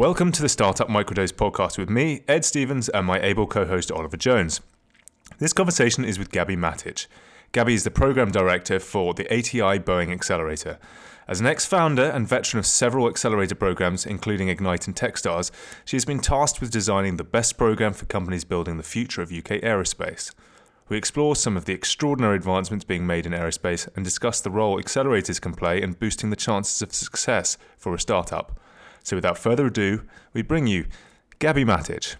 Welcome to the Startup Microdose podcast with me, Ed Stevens, and my able co host, Oliver Jones. This conversation is with Gabby Matic. Gabby is the program director for the ATI Boeing Accelerator. As an ex founder and veteran of several accelerator programs, including Ignite and Techstars, she has been tasked with designing the best program for companies building the future of UK aerospace. We explore some of the extraordinary advancements being made in aerospace and discuss the role accelerators can play in boosting the chances of success for a startup. So without further ado, we bring you Gabby Matic.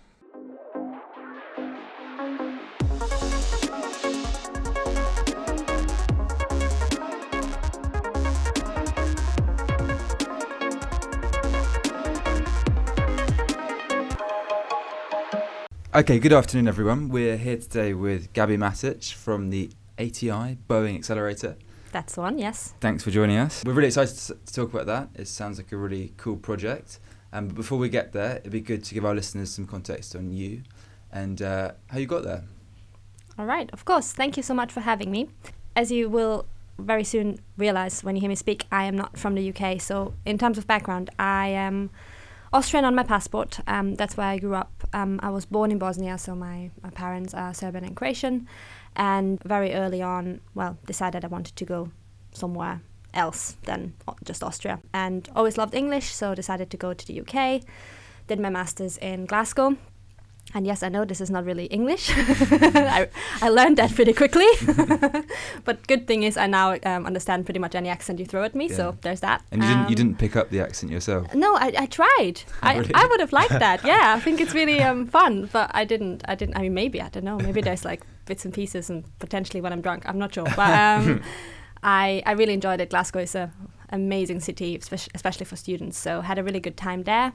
Okay, good afternoon, everyone. We're here today with Gabby Matic from the ATI Boeing Accelerator. That's the one, yes. Thanks for joining us. We're really excited to talk about that. It sounds like a really cool project. Um, but before we get there, it'd be good to give our listeners some context on you and uh, how you got there. All right, of course. Thank you so much for having me. As you will very soon realize when you hear me speak, I am not from the UK. So, in terms of background, I am Austrian on my passport. Um, that's where I grew up. Um, I was born in Bosnia, so my, my parents are Serbian and Croatian. And very early on, well, decided I wanted to go somewhere else than just Austria. And always loved English, so decided to go to the UK. Did my master's in Glasgow and yes, I know this is not really English. I, I learned that pretty quickly. but good thing is, I now um, understand pretty much any accent you throw at me. Yeah. So there's that. And you um, didn't you didn't pick up the accent yourself? No, I, I tried. I, I would have liked that. Yeah, I think it's really um, fun. But I didn't. I didn't. I mean, maybe I don't know. Maybe there's like bits and pieces, and potentially when I'm drunk, I'm not sure. But um, I I really enjoyed it. Glasgow is a amazing city, especially for students. So had a really good time there,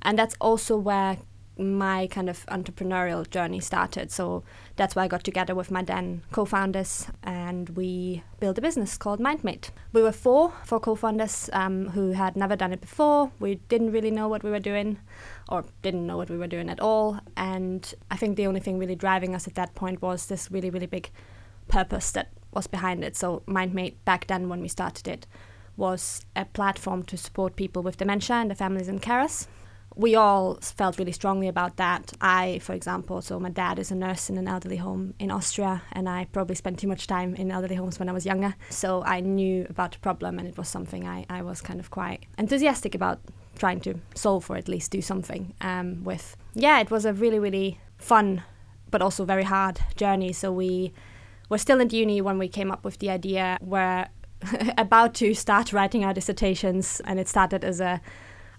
and that's also where my kind of entrepreneurial journey started. So that's why I got together with my then co-founders and we built a business called MindMate. We were four, four co-founders um, who had never done it before. We didn't really know what we were doing or didn't know what we were doing at all. And I think the only thing really driving us at that point was this really, really big purpose that was behind it. So MindMate back then when we started it was a platform to support people with dementia and their families and carers we all felt really strongly about that. I, for example, so my dad is a nurse in an elderly home in Austria, and I probably spent too much time in elderly homes when I was younger. So I knew about the problem, and it was something I, I was kind of quite enthusiastic about trying to solve or at least do something um, with. Yeah, it was a really, really fun, but also very hard journey. So we were still in uni when we came up with the idea. We're about to start writing our dissertations, and it started as a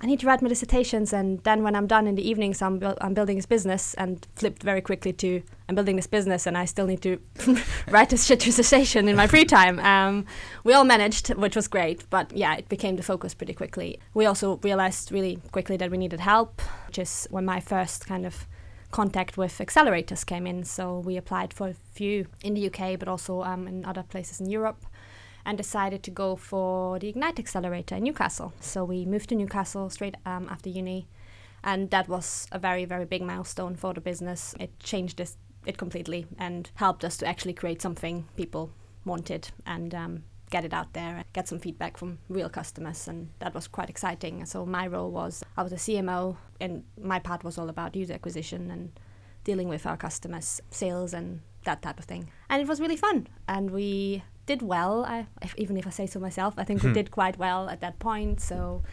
I need to write my dissertations, and then when I'm done in the evenings, I'm, bu- I'm building this business, and flipped very quickly to I'm building this business, and I still need to write this shit dissertation in my free time. Um, we all managed, which was great, but yeah, it became the focus pretty quickly. We also realized really quickly that we needed help, which is when my first kind of contact with accelerators came in. So we applied for a few in the UK, but also um, in other places in Europe and decided to go for the Ignite Accelerator in Newcastle. So we moved to Newcastle straight um, after uni, and that was a very, very big milestone for the business. It changed this, it completely and helped us to actually create something people wanted and um, get it out there and get some feedback from real customers and that was quite exciting so my role was i was a cmo and my part was all about user acquisition and dealing with our customers sales and that type of thing and it was really fun and we did well. I, if, even if I say so myself, I think we hmm. did quite well at that point. So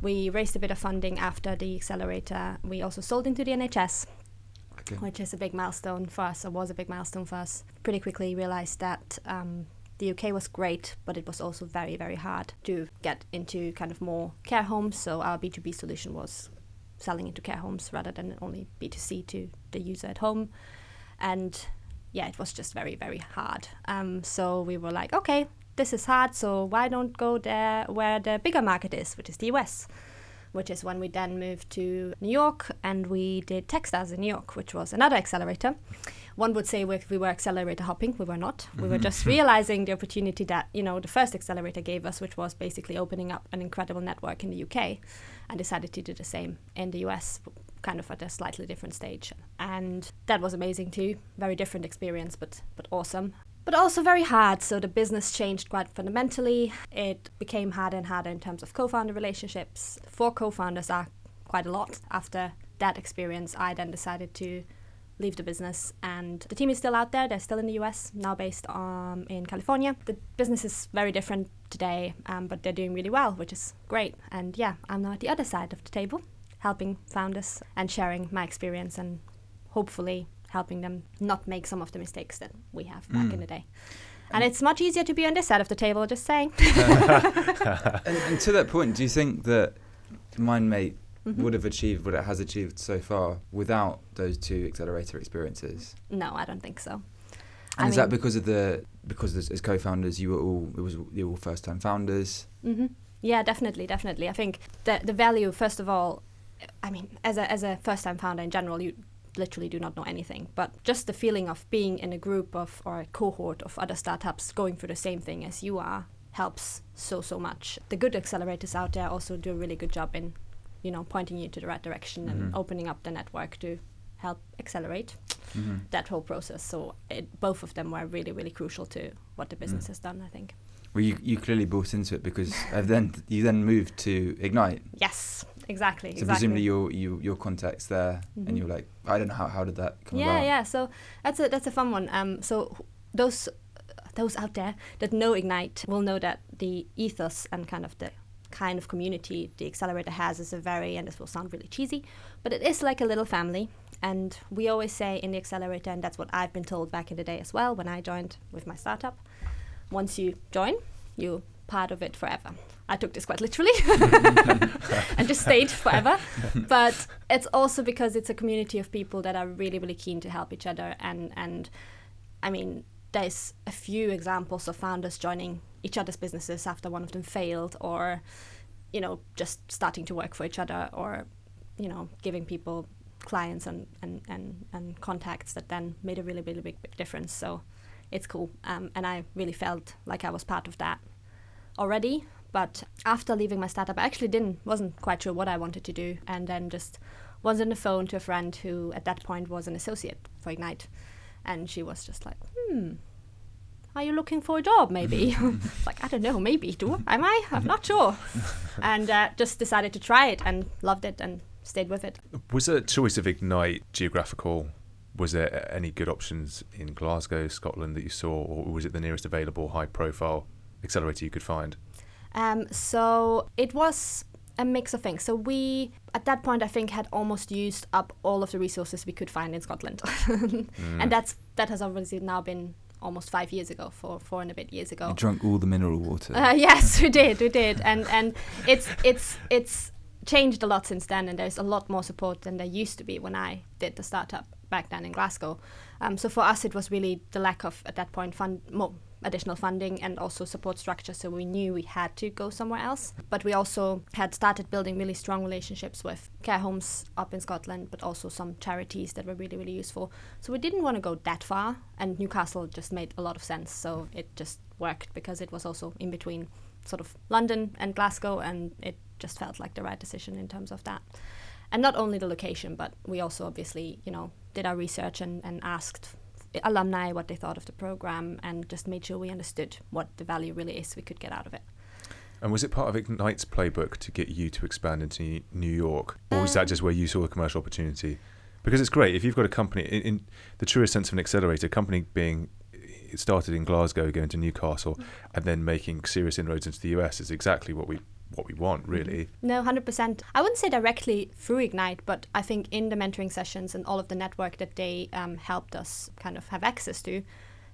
we raised a bit of funding after the accelerator. We also sold into the NHS, okay. which is a big milestone for us, or was a big milestone for us. Pretty quickly realized that um, the UK was great, but it was also very, very hard to get into kind of more care homes. So our B2B solution was selling into care homes rather than only B2C to the user at home. And yeah, it was just very, very hard. Um, so we were like, okay, this is hard, so why don't go there where the bigger market is, which is the US, which is when we then moved to New York and we did Techstars in New York, which was another accelerator. One would say we, we were accelerator hopping, we were not. We were just realizing the opportunity that, you know, the first accelerator gave us, which was basically opening up an incredible network in the UK and decided to do the same in the US kind of at a slightly different stage. And that was amazing too. Very different experience, but but awesome. But also very hard. So the business changed quite fundamentally. It became harder and harder in terms of co-founder relationships. Four co-founders are quite a lot. After that experience, I then decided to leave the business and the team is still out there they're still in the us now based um, in california the business is very different today um, but they're doing really well which is great and yeah i'm now at the other side of the table helping founders and sharing my experience and hopefully helping them not make some of the mistakes that we have back mm. in the day and it's much easier to be on this side of the table just saying and, and to that point do you think that mindmate mm-hmm. would have achieved what it has achieved so far without those two accelerator experiences? No, I don't think so. And I is mean, that because of the because as co-founders you were all it was you were all first-time founders? Mm-hmm. Yeah, definitely, definitely. I think the the value, first of all, I mean, as a as a first-time founder in general, you literally do not know anything. But just the feeling of being in a group of or a cohort of other startups going through the same thing as you are helps so so much. The good accelerators out there also do a really good job in you know pointing you to the right direction mm-hmm. and opening up the network to help accelerate mm-hmm. that whole process. So it, both of them were really really crucial to what the business mm. has done. I think. Well, you, you clearly bought into it because then you then moved to Ignite. Yes, exactly. So exactly. presumably your you, your contacts there, mm-hmm. and you're like, I don't know how, how did that come yeah, about? Yeah, yeah. So that's a that's a fun one. Um, so those those out there that know Ignite will know that the ethos and kind of the kind of community the accelerator has is a very, and this will sound really cheesy, but it is like a little family. And we always say in the accelerator, and that's what I've been told back in the day as well when I joined with my startup once you join, you're part of it forever. I took this quite literally and just stayed forever. But it's also because it's a community of people that are really, really keen to help each other. And, and I mean, there's a few examples of founders joining each other's businesses after one of them failed or you know just starting to work for each other or you know giving people clients and and and, and contacts that then made a really really big, big difference so it's cool um, and i really felt like i was part of that already but after leaving my startup i actually didn't wasn't quite sure what i wanted to do and then just was on the phone to a friend who at that point was an associate for ignite and she was just like hmm are you looking for a job maybe? Like i don't know maybe do am i? I'm not sure. And uh, just decided to try it and loved it and stayed with it. Was a choice of ignite geographical was there any good options in glasgow scotland that you saw or was it the nearest available high profile accelerator you could find um, so it was a mix of things. So we, at that point, I think had almost used up all of the resources we could find in Scotland, mm. and that's that has obviously now been almost five years ago, four four and a bit years ago. You drank all the mineral water. Uh, yes, we did, we did, and and it's it's it's changed a lot since then, and there's a lot more support than there used to be when I did the startup back then in Glasgow. Um, so for us, it was really the lack of at that point fund more additional funding and also support structure. So we knew we had to go somewhere else. But we also had started building really strong relationships with care homes up in Scotland, but also some charities that were really, really useful. So we didn't want to go that far. And Newcastle just made a lot of sense. So it just worked because it was also in between sort of London and Glasgow, and it just felt like the right decision in terms of that. And not only the location, but we also obviously, you know, did our research and, and asked alumni what they thought of the program and just made sure we understood what the value really is we could get out of it. And was it part of Ignite's playbook to get you to expand into New York, or was that um, just where you saw a commercial opportunity? Because it's great if you've got a company in, in the truest sense of an accelerator, company being it started in Glasgow, going to Newcastle, mm. and then making serious inroads into the US is exactly what we what we want, mm-hmm. really. No, 100%. I wouldn't say directly through Ignite, but I think in the mentoring sessions and all of the network that they um, helped us kind of have access to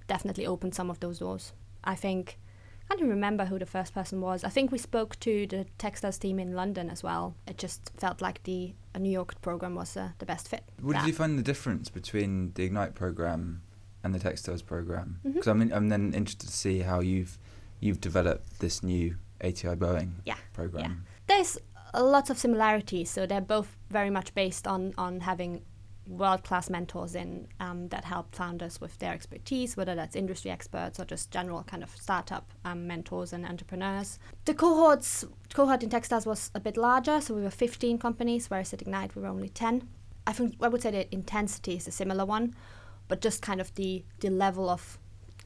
definitely opened some of those doors. I think, I can't even remember who the first person was. I think we spoke to the Techstars team in London as well. It just felt like the New York program was uh, the best fit. What did you find the difference between the Ignite program and the Techstars program? Because mm-hmm. I'm, I'm then interested to see how you've you've developed this new ATI Boeing yeah. program? Yeah. There's lots of similarities. So they're both very much based on on having world class mentors in um, that help founders with their expertise, whether that's industry experts or just general kind of startup um, mentors and entrepreneurs. The cohorts cohort in Techstars was a bit larger, so we were 15 companies, whereas at Ignite we were only 10. I think I would say the intensity is a similar one, but just kind of the the level of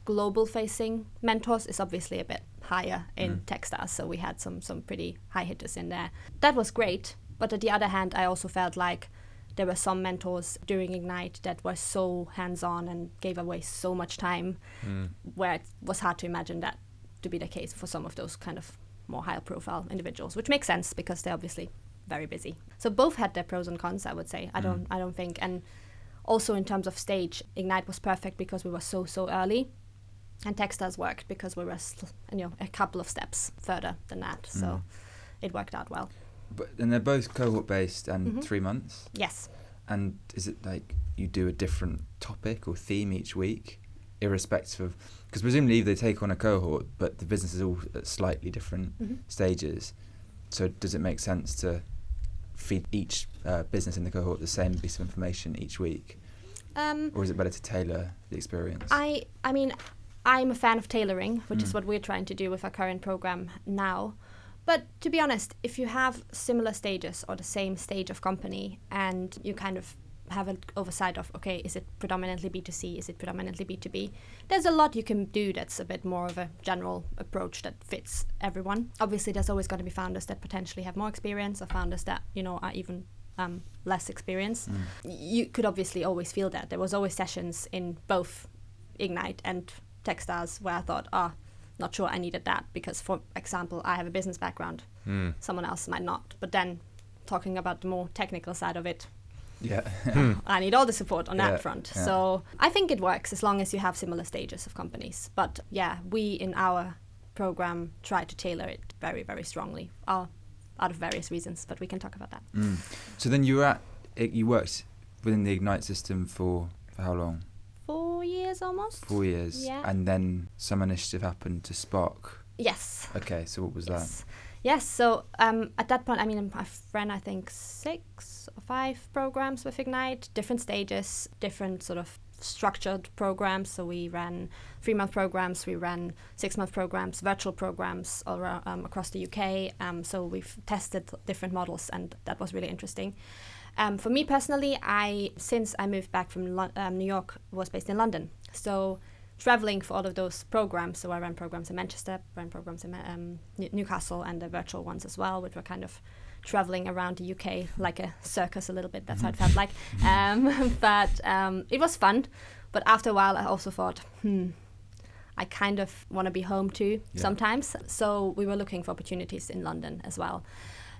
global facing mentors is obviously a bit higher in mm. So we had some some pretty high hitters in there. That was great, But on the other hand, I also felt like there were some mentors during Ignite that were so hands on and gave away so much time, mm. where it was hard to imagine that to be the case for some of those kind of more high profile individuals, which makes sense because they're obviously very busy. So both had their pros and cons, I would say. I mm. don't I don't think and also in terms of stage, Ignite was perfect because we were so so early. And Techstars worked because we were you know a couple of steps further than that. So mm. it worked out well. But and they're both cohort based and mm-hmm. three months. Yes. And is it like you do a different topic or theme each week, irrespective of because presumably they take on a cohort, but the business is all at slightly different mm-hmm. stages. So does it make sense to feed each uh, business in the cohort the same piece of information each week, um, or is it better to tailor the experience? I I mean, I'm a fan of tailoring, which mm. is what we're trying to do with our current program now. But to be honest, if you have similar stages or the same stage of company and you kind of have an oversight of okay is it predominantly b2c is it predominantly b2b there's a lot you can do that's a bit more of a general approach that fits everyone obviously there's always going to be founders that potentially have more experience or founders that you know are even um, less experienced mm. you could obviously always feel that there was always sessions in both ignite and techstars where i thought ah oh, not sure i needed that because for example i have a business background mm. someone else might not but then talking about the more technical side of it yeah. Hmm. I need all the support on yeah. that front. Yeah. So I think it works as long as you have similar stages of companies. But yeah, we in our program try to tailor it very, very strongly, uh, out of various reasons. But we can talk about that. Mm. So then you were at you worked within the Ignite system for, for how long? Four years almost. Four years. Yeah. And then some initiative happened to Spark. Yes. Okay, so what was yes. that? Yes, so um, at that point, I mean, I've ran, I think, six or five programs with Ignite, different stages, different sort of structured programs. So we ran three month programs, we ran six month programs, virtual programs all around, um, across the UK. Um, so we've tested different models, and that was really interesting. Um, for me personally, I since I moved back from Lo- um, New York, was based in London. So traveling for all of those programs. So I ran programs in Manchester, ran programs in um, Newcastle, and the virtual ones as well, which were kind of traveling around the UK like a circus a little bit. That's how it felt like. Um, but um, it was fun. But after a while, I also thought, hmm, I kind of want to be home too yeah. sometimes. So we were looking for opportunities in London as well.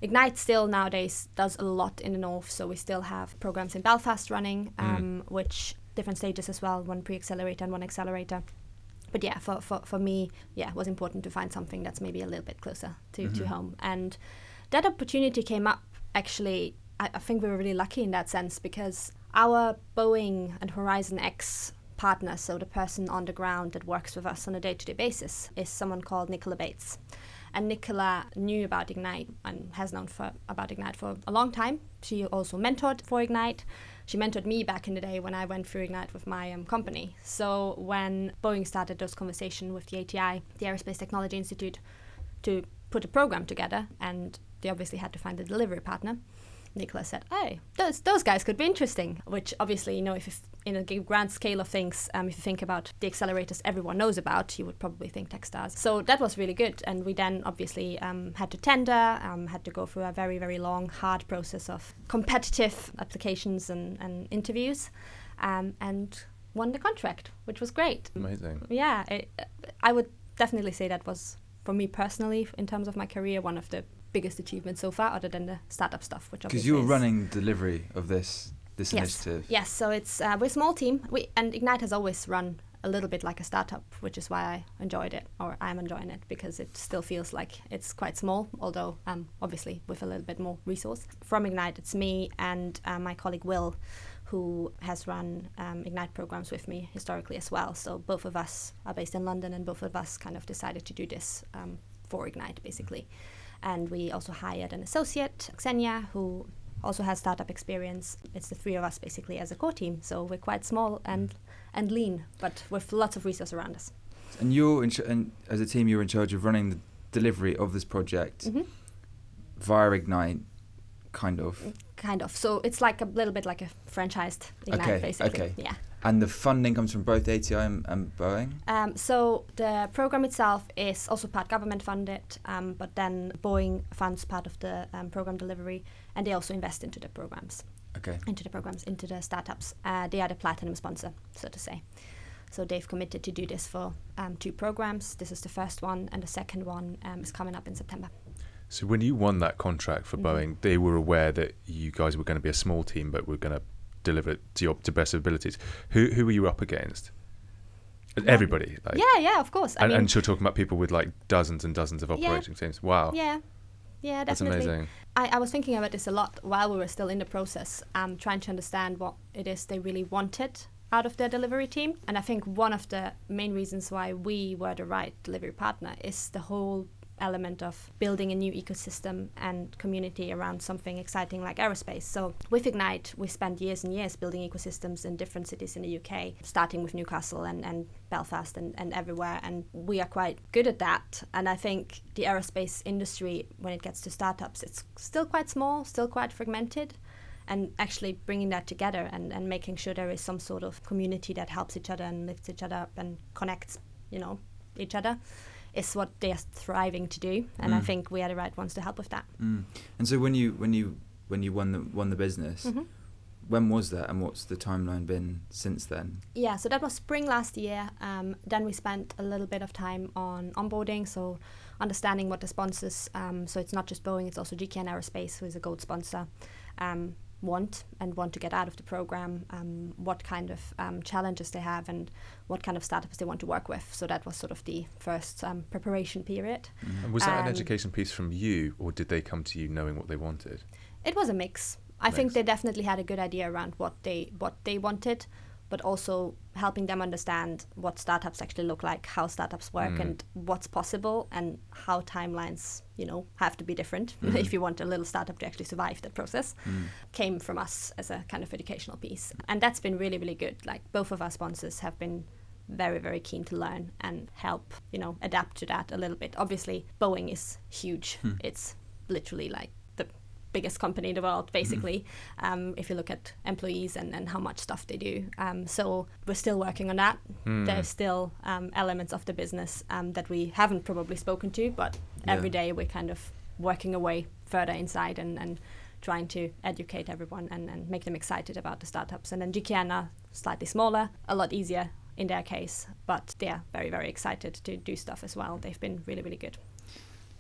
Ignite still nowadays does a lot in the north, so we still have programs in Belfast running, mm. um, mm. which different stages as well, one pre-accelerator and one accelerator. But yeah, for, for, for me, yeah, it was important to find something that's maybe a little bit closer to, mm-hmm. to home. And that opportunity came up actually, I, I think we were really lucky in that sense because our Boeing and Horizon X partner, so the person on the ground that works with us on a day to day basis, is someone called Nicola Bates. And Nicola knew about Ignite and has known for, about Ignite for a long time. She also mentored for Ignite she mentored me back in the day when I went through Ignite with my um, company. So when Boeing started those conversations with the ATI, the Aerospace Technology Institute, to put a program together, and they obviously had to find a delivery partner. Nicola said, "Hey, those those guys could be interesting." Which obviously, you know, if in a grand scale of things, um, if you think about the accelerators everyone knows about, you would probably think Techstars. So that was really good, and we then obviously um, had to tender, um, had to go through a very very long, hard process of competitive applications and, and interviews, um, and won the contract, which was great. Amazing. Yeah, it, I would definitely say that was for me personally, in terms of my career, one of the biggest achievement so far, other than the startup stuff, which obviously. because you were running delivery of this this yes. initiative. Yes, so it's uh, we're a small team. We and Ignite has always run a little bit like a startup, which is why I enjoyed it, or I'm enjoying it because it still feels like it's quite small, although um, obviously with a little bit more resource. From Ignite, it's me and uh, my colleague Will, who has run um, Ignite programs with me historically as well. So both of us are based in London, and both of us kind of decided to do this um, for Ignite, basically. Mm-hmm and we also hired an associate, Xenia, who also has startup experience. It's the three of us basically as a core team. So we're quite small and and lean, but with lots of resources around us. And you're in ch- and as a team, you're in charge of running the delivery of this project mm-hmm. via Ignite, kind of. Kind of. So it's like a little bit like a franchised Ignite, okay, basically. Okay. Yeah. And the funding comes from both ATI and, and Boeing? Um, so the program itself is also part government funded, um, but then Boeing funds part of the um, program delivery and they also invest into the programs. Okay. Into the programs, into the startups. Uh, they are the platinum sponsor, so to say. So they've committed to do this for um, two programs. This is the first one, and the second one um, is coming up in September. So when you won that contract for Mhm. Boeing, they were aware that you guys were going to be a small team, but we're going to deliver it to your to best abilities. Who who were you up against? Everybody. Like, yeah, yeah, of course. I and, mean, and you're talking about people with like dozens and dozens of Yeah. operating teams. Wow. yeah, yeah, That's amazing. I, I was thinking about this a lot while we were still in the process, um, trying to understand what it is they really wanted out of their delivery team. And I think one of the main reasons why we were the right delivery partner is the whole element of building a new ecosystem and community around something exciting like aerospace. So with Ignite, we spent years and years building ecosystems in different cities in the UK, starting with Newcastle and, and Belfast and, and everywhere. And we are quite good at that. And I think the aerospace industry, when it gets to startups, it's still quite small, still quite fragmented. And actually bringing that together and, and making sure there is some sort of community that helps each other and lifts each other up and connects, you know, each other is what they're thriving to do. And I Mm. think we are the right ones to help with that. Mm. And so when you when you when you won the won the business, Mhm. when was that, and what's the timeline been since then? Yeah, so that was spring last year. Um, then we spent a little bit of time on onboarding, so understanding what the sponsors, um, so it's not just Boeing, it's also GKN Aerospace, who is a gold sponsor, um, want and want to get out of the program, um, what kind of um, challenges they have, and what kind of startups they want to work with. So that was sort of the first um, preparation period. And was that an Um, education piece from you, or did they come to you knowing what they wanted? It was a mix. I think they definitely had a good idea around what they what they wanted, but also helping them understand what startups actually look like, how startups work, Mm. and what's possible, and how timelines, you know, have to be different if you want a little startup to actually survive that process. Mm. Came from us as a kind of educational piece, and that's been really really good. Like both of our sponsors have been very very keen to learn and help you know adapt to that a little bit obviously boeing is huge Hmm. it's literally like biggest company in the world basically um, if you look at employees and, and how much stuff they do. Um, so we're still working on that. Hmm. there's still um, elements of the business um, that we haven't probably spoken to but every Yeah. day we're kind of working away further inside and, and trying to educate everyone and, and make them excited about the startups. And then GKN are slightly smaller a lot easier in their case but they're very very excited to do stuff as well. They've been really really good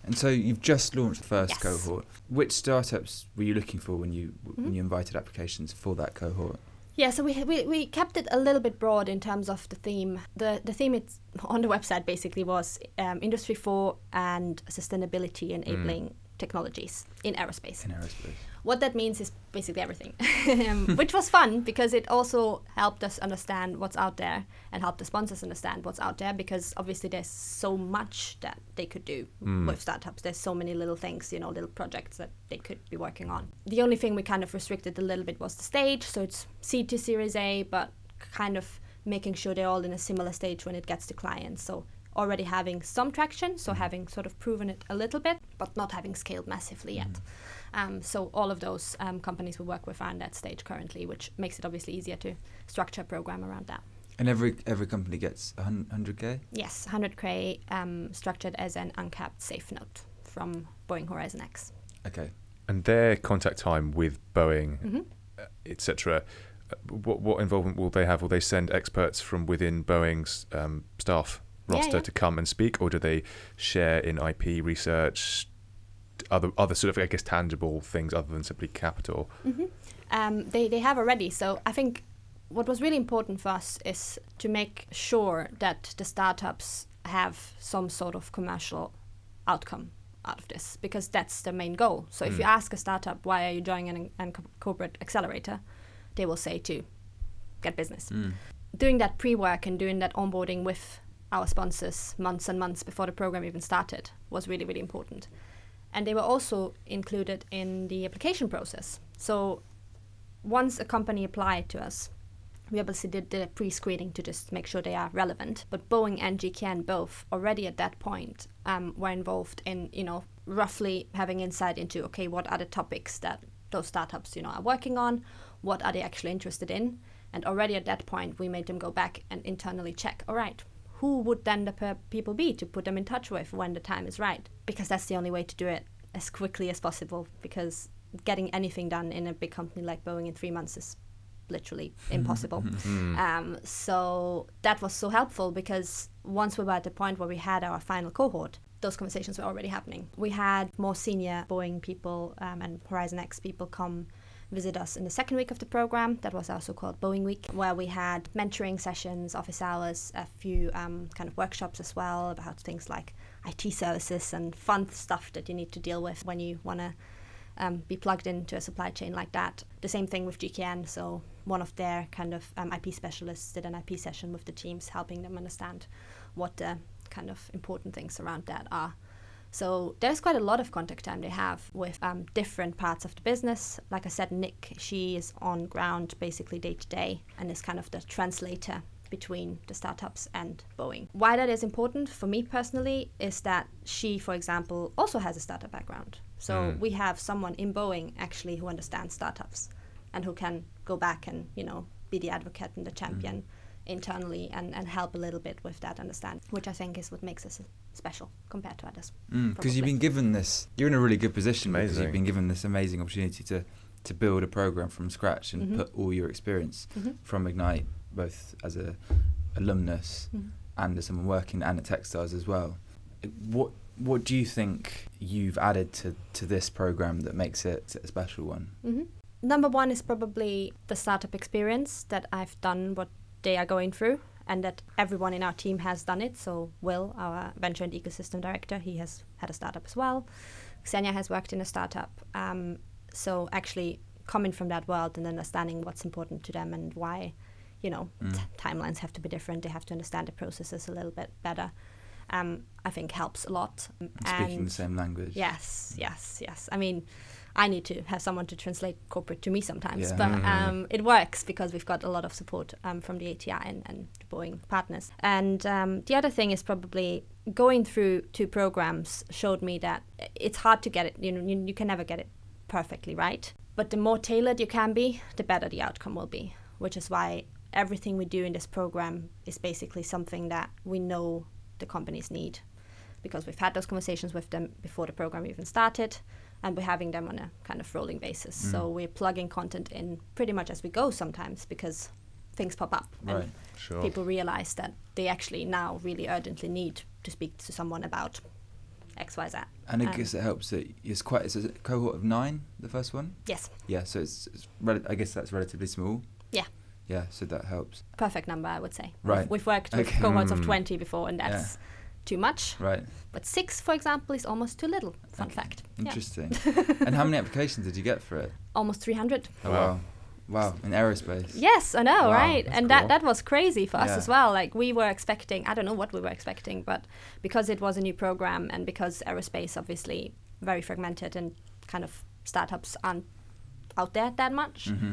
And so you've just launched the first Yes. cohort. Which startups were you looking for when you when Mhm. you invited applications for that cohort? Yeah, so we, we we kept it a little bit broad in terms of the theme. The the theme it's on the website basically was um, industry four and sustainability enabling technologies in aerospace. In aerospace. What that means is basically everything, um, which was fun because it also helped us understand what's out there and helped the sponsors understand what's out there because obviously there's so much that they could do Mm. with startups. There's so many little things, you know, little projects that they could be working on. The only thing we kind of restricted a little bit was the stage, so it's seed to Series A, but kind of making sure they're all in a similar stage when it gets to clients. So already having some traction, so having sort of proven it a little bit, but not having scaled massively yet. Um, so all of those um, companies we work with are in that stage currently, which makes it obviously easier to structure a program around that. And every every company gets 100k. Yes, 100k um, structured as an uncapped safe note from Boeing Horizon X. Okay. And their contact time with Boeing, hmm etc. uh, What what involvement will they have? Will they send experts from within Boeing's um, staff Yeah, roster yeah. to come and speak, or do they share in IP research, other other sort of I guess tangible things other than simply capital? hmm Um, they, they have already. So I think what was really important for us is to make sure that the startups have some sort of commercial outcome out of this because that's the main goal. So if you Mm. ask a startup, why are you joining an, an corporate accelerator, they will say to get business. Mm. doing that pre-work and doing that onboarding with our sponsors months and months before the program even started was really really important and they were also included in the application process. So once a company applied to us we obviously did the pre-screening to just make sure they are relevant. But boeing and gkn both already at that point um, were involved in you know roughly having insight into okay what are the topics that those startups you know are working on? What are they actually interested in? And already at that point, we made them go back and internally check. All right, who would then the per- people be to put them in touch with when the time is right? Because that's the only way to do it as quickly as possible. Because getting anything done in a big company like Boeing in three months is literally impossible. um, so that was so helpful because once we were at the point where we had our final cohort, those conversations were already happening. We had more senior Boeing people um, and Horizon X people come visit us in the second week of the program. That was our so-called Boeing Week, where we had mentoring sessions, office hours, a few um, kind of workshops as well about things like IT services and fun stuff that you need to deal with when you want to um, be plugged into a supply chain like that. The same thing with GKN. So one of their kind of um, IP specialists did an IP session with the teams, helping them understand what the kind of important things around that are. So there's quite a lot of contact time they have with um, different parts of the business. Like I said, Nick, she is on ground basically day to day and is kind of the translator between the startups and Boeing. Why that is important for me personally is that she, for example, also has a startup background. So mm. we have someone in Boeing actually who understands startups and who can go back and, you know, be the advocate and the champion. Mm internally and, and help a little bit with that understanding, which I think is what makes us special compared to others. Because mm, you've been given this, you're in a really good position amazing. because you've been given this amazing opportunity to, to build a program from scratch and mm-hmm. put all your experience mm-hmm. from Ignite, both as a alumnus mm-hmm. and as someone working and at Techstars as well. What what do you think you've added to, to this program that makes it a special one? Mm-hmm. Number one is probably the startup experience that I've done what they are going through and that everyone in our team has done it. So Will, our venture and ecosystem director, he has had a startup as well. Xenia has worked in a startup. Um, so actually coming from that world and understanding what's important to them and why, you know, mm. t- timelines have to be different. They have to understand the processes a little bit better. Um, I think helps a lot. Speaking and the same language. Yes, yes, yes. I mean, I need to have someone to translate corporate to me sometimes. Yeah. But mm-hmm. um, it works because we've got a lot of support um, from the ATI and, and the Boeing partners. And um, the other thing is probably going through two programs showed me that it's hard to get it. You know, you, you can never get it perfectly right. But the more tailored you can be, the better the outcome will be. Which is why everything we do in this program is basically something that we know the companies need because we've had those conversations with them before the program even started and we're having them on a kind of rolling basis. Mm. So we're plugging content in pretty much as we go sometimes because things pop up right. and sure. people realize that they actually now really urgently need to speak to someone about X, Y, Z. And I um, guess it helps that it's quite it's a cohort of nine, the first one. Yes. Yeah, so it's, it's rel- I guess that's relatively small. Yeah. Yeah, so that helps. Perfect number, I would say. Right. We've, we've worked with cohorts mm. of twenty before, and that's. Yeah too much. Right. But six, for example, is almost too little. Fun okay. fact. Interesting. and how many applications did you get for it? Almost 300. Oh, wow. Wow, in aerospace. Yes, I know, wow, right? And cool. that that was crazy for us as well. Like we were expecting, I don't know what we were expecting, but because it was a new program and because aerospace obviously very fragmented and kind of startups aren't out there that much. Mm-hmm.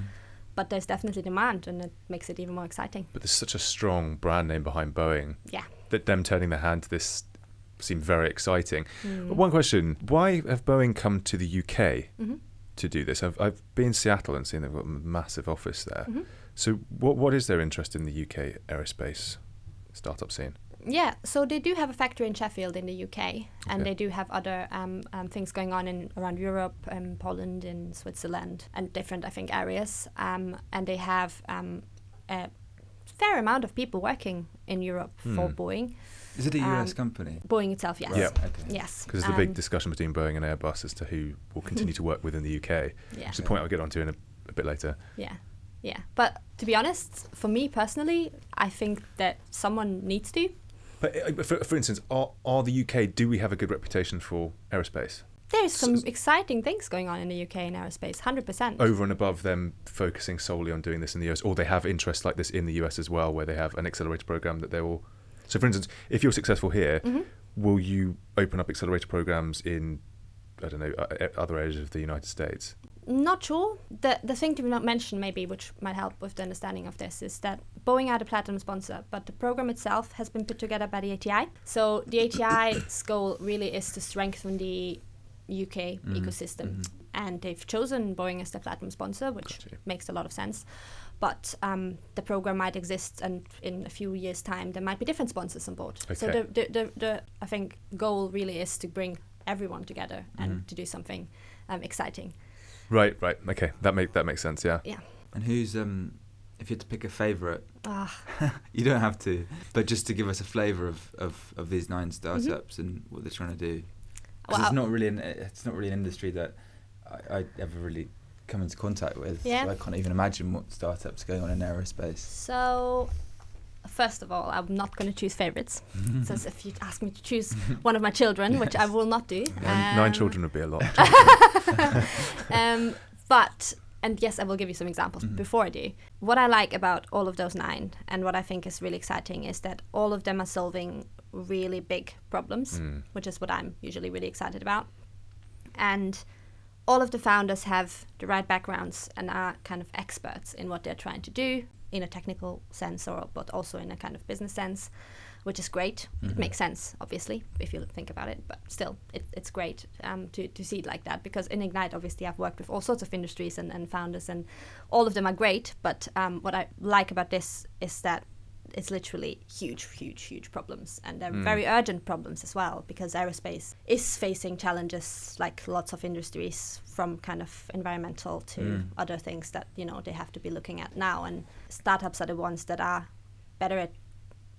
But there's definitely demand, and it makes it even more exciting. But there's such a strong brand name behind Boeing. Yeah that them turning their hand to this seemed very exciting. Mm. One question: Why have Boeing come to the UK mm-hmm. to do this? I've, I've been in Seattle and seen they've got a massive office there. Mm-hmm. So, what what is their interest in the UK aerospace startup scene? Yeah, so they do have a factory in Sheffield in the UK, okay. and they do have other um, um, things going on in around Europe, um, Poland, in Switzerland, and different, I think, areas. Um, and they have um, a fair amount of people working in Europe hmm. for Boeing. Is it a US um, company? Boeing itself, yes. Yeah. Okay. Yes. Because there's a big um, discussion between Boeing and Airbus as to who will continue to work within the UK. Yeah. Which is a point I'll get onto in a, a bit later. Yeah. Yeah. But to be honest, for me personally, I think that someone needs to. But uh, for, for instance, are, are the UK, do we have a good reputation for aerospace? There's some so, exciting things going on in the UK in aerospace, 100%. Over and above them focusing solely on doing this in the US, or they have interests like this in the US as well, where they have an accelerator program that they will. So, for instance, if you're successful here, mm-hmm. will you open up accelerator programs in, I don't know, other areas of the United States? Not sure. The the thing to not mention maybe, which might help with the understanding of this, is that Boeing are the platinum sponsor, but the program itself has been put together by the ATI. So the ATI's goal really is to strengthen the UK mm-hmm. ecosystem. Mm-hmm. and they've chosen Boeing as their platinum sponsor, which Gotcha. makes a lot of sense. But um, the program might exist, and in a few years' time, there might be different sponsors on board. So the, the, the, the I think goal really is to bring everyone together and Mm-hmm. to do something um, exciting. Right, right. Okay, that make that makes sense. Yeah. Yeah. And who's um, if you had to pick a favourite, Ah, you don't have to, but just to give us a flavour of, of, of these nine Mm-hmm. startups and what they're trying to do. 'Cause Well, it's not really an it's not really an industry that I, I ever really come into contact with. Yeah. I can't even imagine what startups are going on in aerospace. So, first of all, I'm not going to choose favorites. so if you ask me to choose one of my children, which I will not do, Nine, nine um, children would be a lot. um, but and yes, I will give you some examples. But before I do, what I like about all of those nine, and what I think is really exciting, is that all of them are solving really big problems, mm. which is what I'm usually really excited about. And all of the founders have the right backgrounds and are kind of experts in what they're trying to do in a technical sense, or but also in a kind of business sense, which is great. It makes sense, obviously, if you think about it. But still, it, it's great um, to to see it like that because in Ignite, obviously, I've worked with all sorts of industries and, and founders, and all of them are great. But um, what I like about this is that it's literally huge, huge, huge problems, and they're very urgent problems as well because aerospace is facing challenges like lots of industries, from kind of environmental to other things that you know they have to be looking at now. And startups are the ones that are better at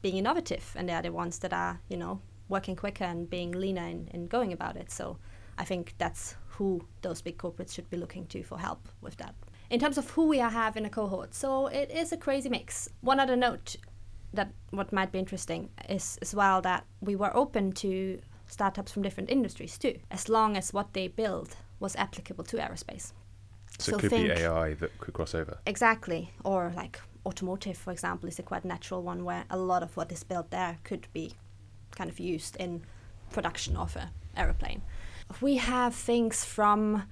being innovative, and they are the ones that are you know working quicker and being leaner in, in going about it. So I think that's who those big corporates should be looking to for help with that. In terms of who we have in a cohort, so it is a crazy mix. One other note that what might be interesting is as well that we were open to startups from different industries too, as long as what they build was applicable to aerospace. So, So it could be AI that could cross over. Exactly. Or like automotive, for example, is a quite natural one where a lot of what is built there could be kind of used in production of a aeroplane. We have things from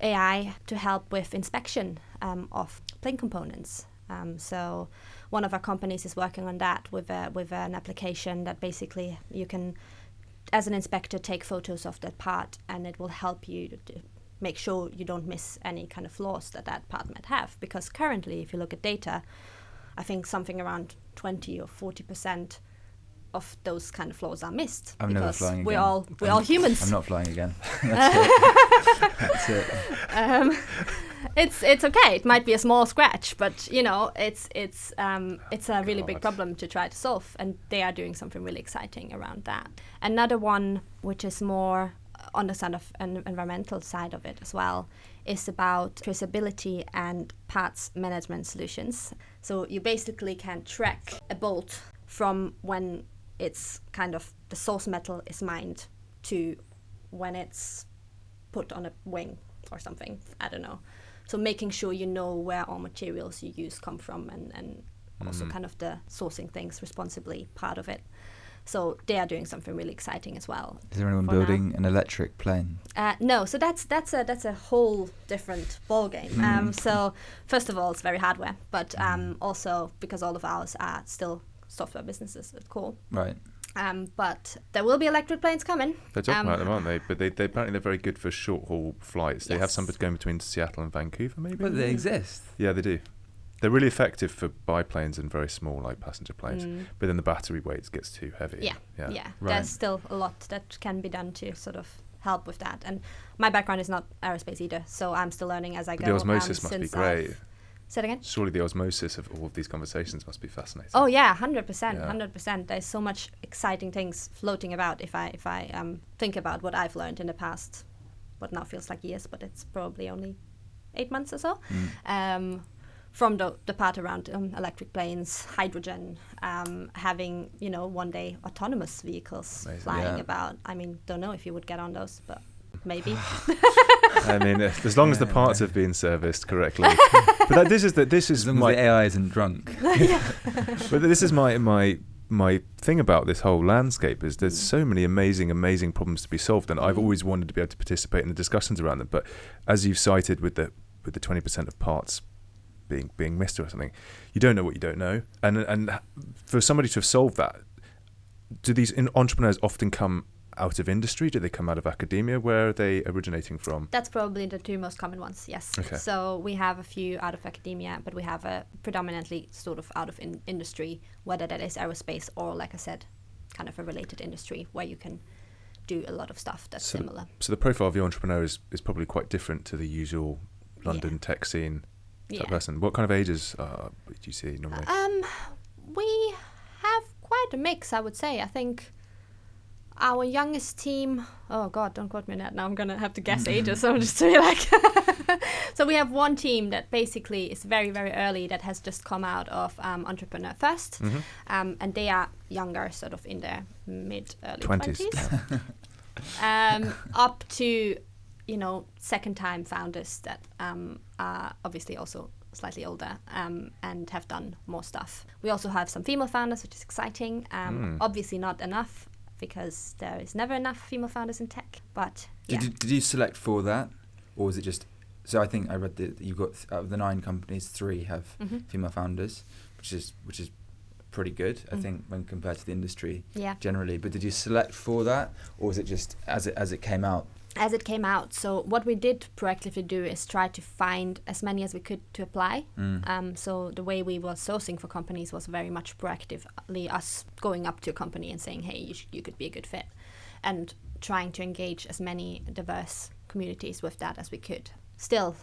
AI to help with inspection um, of plane components. Um, so one of our companies is working on that with a, with an application that basically you can, as an inspector, take photos of that part, and it will help you to make sure you don't miss any kind of flaws that that part might have. Because currently, if you look at data, I think something around 20 or 40 percent of those kind of flaws are missed I'm never because flying we're again. all we're all humans. I'm not flying again. That's it. That's it. um, it's it's okay. It might be a small scratch, but you know, it's it's um, it's a really big problem to try to solve, and they are doing something really exciting around that. Another one, which is more on the side of an environmental side of it as well, is about traceability and parts management solutions. So you basically can track a bolt from when it's kind of the source metal is mined to when it's put on a wing or something. I don't know. So making sure you know where all materials you use come from and, and also mm-hmm. kind of the sourcing things responsibly part of it. So they are doing something really exciting as well. Is there anyone for now. building an electric plane? Uh, no, so that's that's a that's a whole different ball game. Um, so first of all, it's very hardware, but um, also because all of ours are still software businesses at core. Right. Um, but there will be electric planes coming. They're talking Um, about them, aren't they? But they, they apparently they're very good for short haul flights. They have some going between Seattle and Vancouver, maybe. But they exist. Yeah, they do. They're really effective for biplanes and very small, like passenger planes. Mm. But then the battery weight gets too heavy. Yeah, yeah. yeah. Right. There's still a lot that can be done to sort of help with that. And my background is not aerospace either, so I'm still learning as I But go. the osmosis um, must be since I've- great. Say it again. Surely the osmosis of all of these conversations must be fascinating. Oh yeah, hundred percent, hundred percent. There's so much exciting things floating about. If I if I um, think about what I've learned in the past, what now feels like years, but it's probably only eight months or so. Um, from the, the part around um, electric planes, hydrogen, um, having you know one day autonomous vehicles Amazing. flying Yeah. about. I mean, don't know if you would get on those, but maybe. I mean, uh, as long as the parts yeah. have been serviced correctly. but that, this is the, this is As long my as the AI isn't drunk. but this is my my my thing about this whole landscape is there's so many amazing amazing problems to be solved and I've always wanted to be able to participate in the discussions around them but as you've cited with the with the 20% of parts being being missed or something you don't know what you don't know and and for somebody to have solved that do these in- entrepreneurs often come out of industry? Do they come out of academia? Where are they originating from? That's probably the two most common ones, yes. Okay. So we have a few out of academia, but we have a predominantly sort of out of in- industry, whether that is aerospace or, like I said, kind of a related industry where you can do a lot of stuff that's So- similar. So the profile of the entrepreneur is, is probably quite different to the usual London Yeah. tech scene type Yeah. person. What kind of ages uh, do you see normally? Um, we have quite a mix, I would say. I think our youngest team. Oh God, don't quote me on that. Now I'm gonna have to guess ages. So I'm just to be like. so we have one team that basically is very very early that has just come out of um, entrepreneur 1st Mhm. um, and they are younger, sort of in their mid early 20s. twenties, um, up to you know second time founders that um, are obviously also slightly older um, and have done more stuff. We also have some female founders, which is exciting. Um, Mm. Obviously not enough because there is never enough female founders in tech. But yeah, Did, you, did you select for that, or was it just? So I think I read that you got out of the nine companies, three have Mhm. female founders, which is which is pretty good. I Mm. think when compared to the industry yeah. generally. But did you select for that, or was it just as it as it came out? As it came out. So what we did proactively do is try to find as many as we could to apply. Mm. Um, so the way we were sourcing for companies was very much proactively us going up to a company and saying, "Hey, you, sh- you could be a good fit," and trying to engage as many diverse communities with that as we could. Still,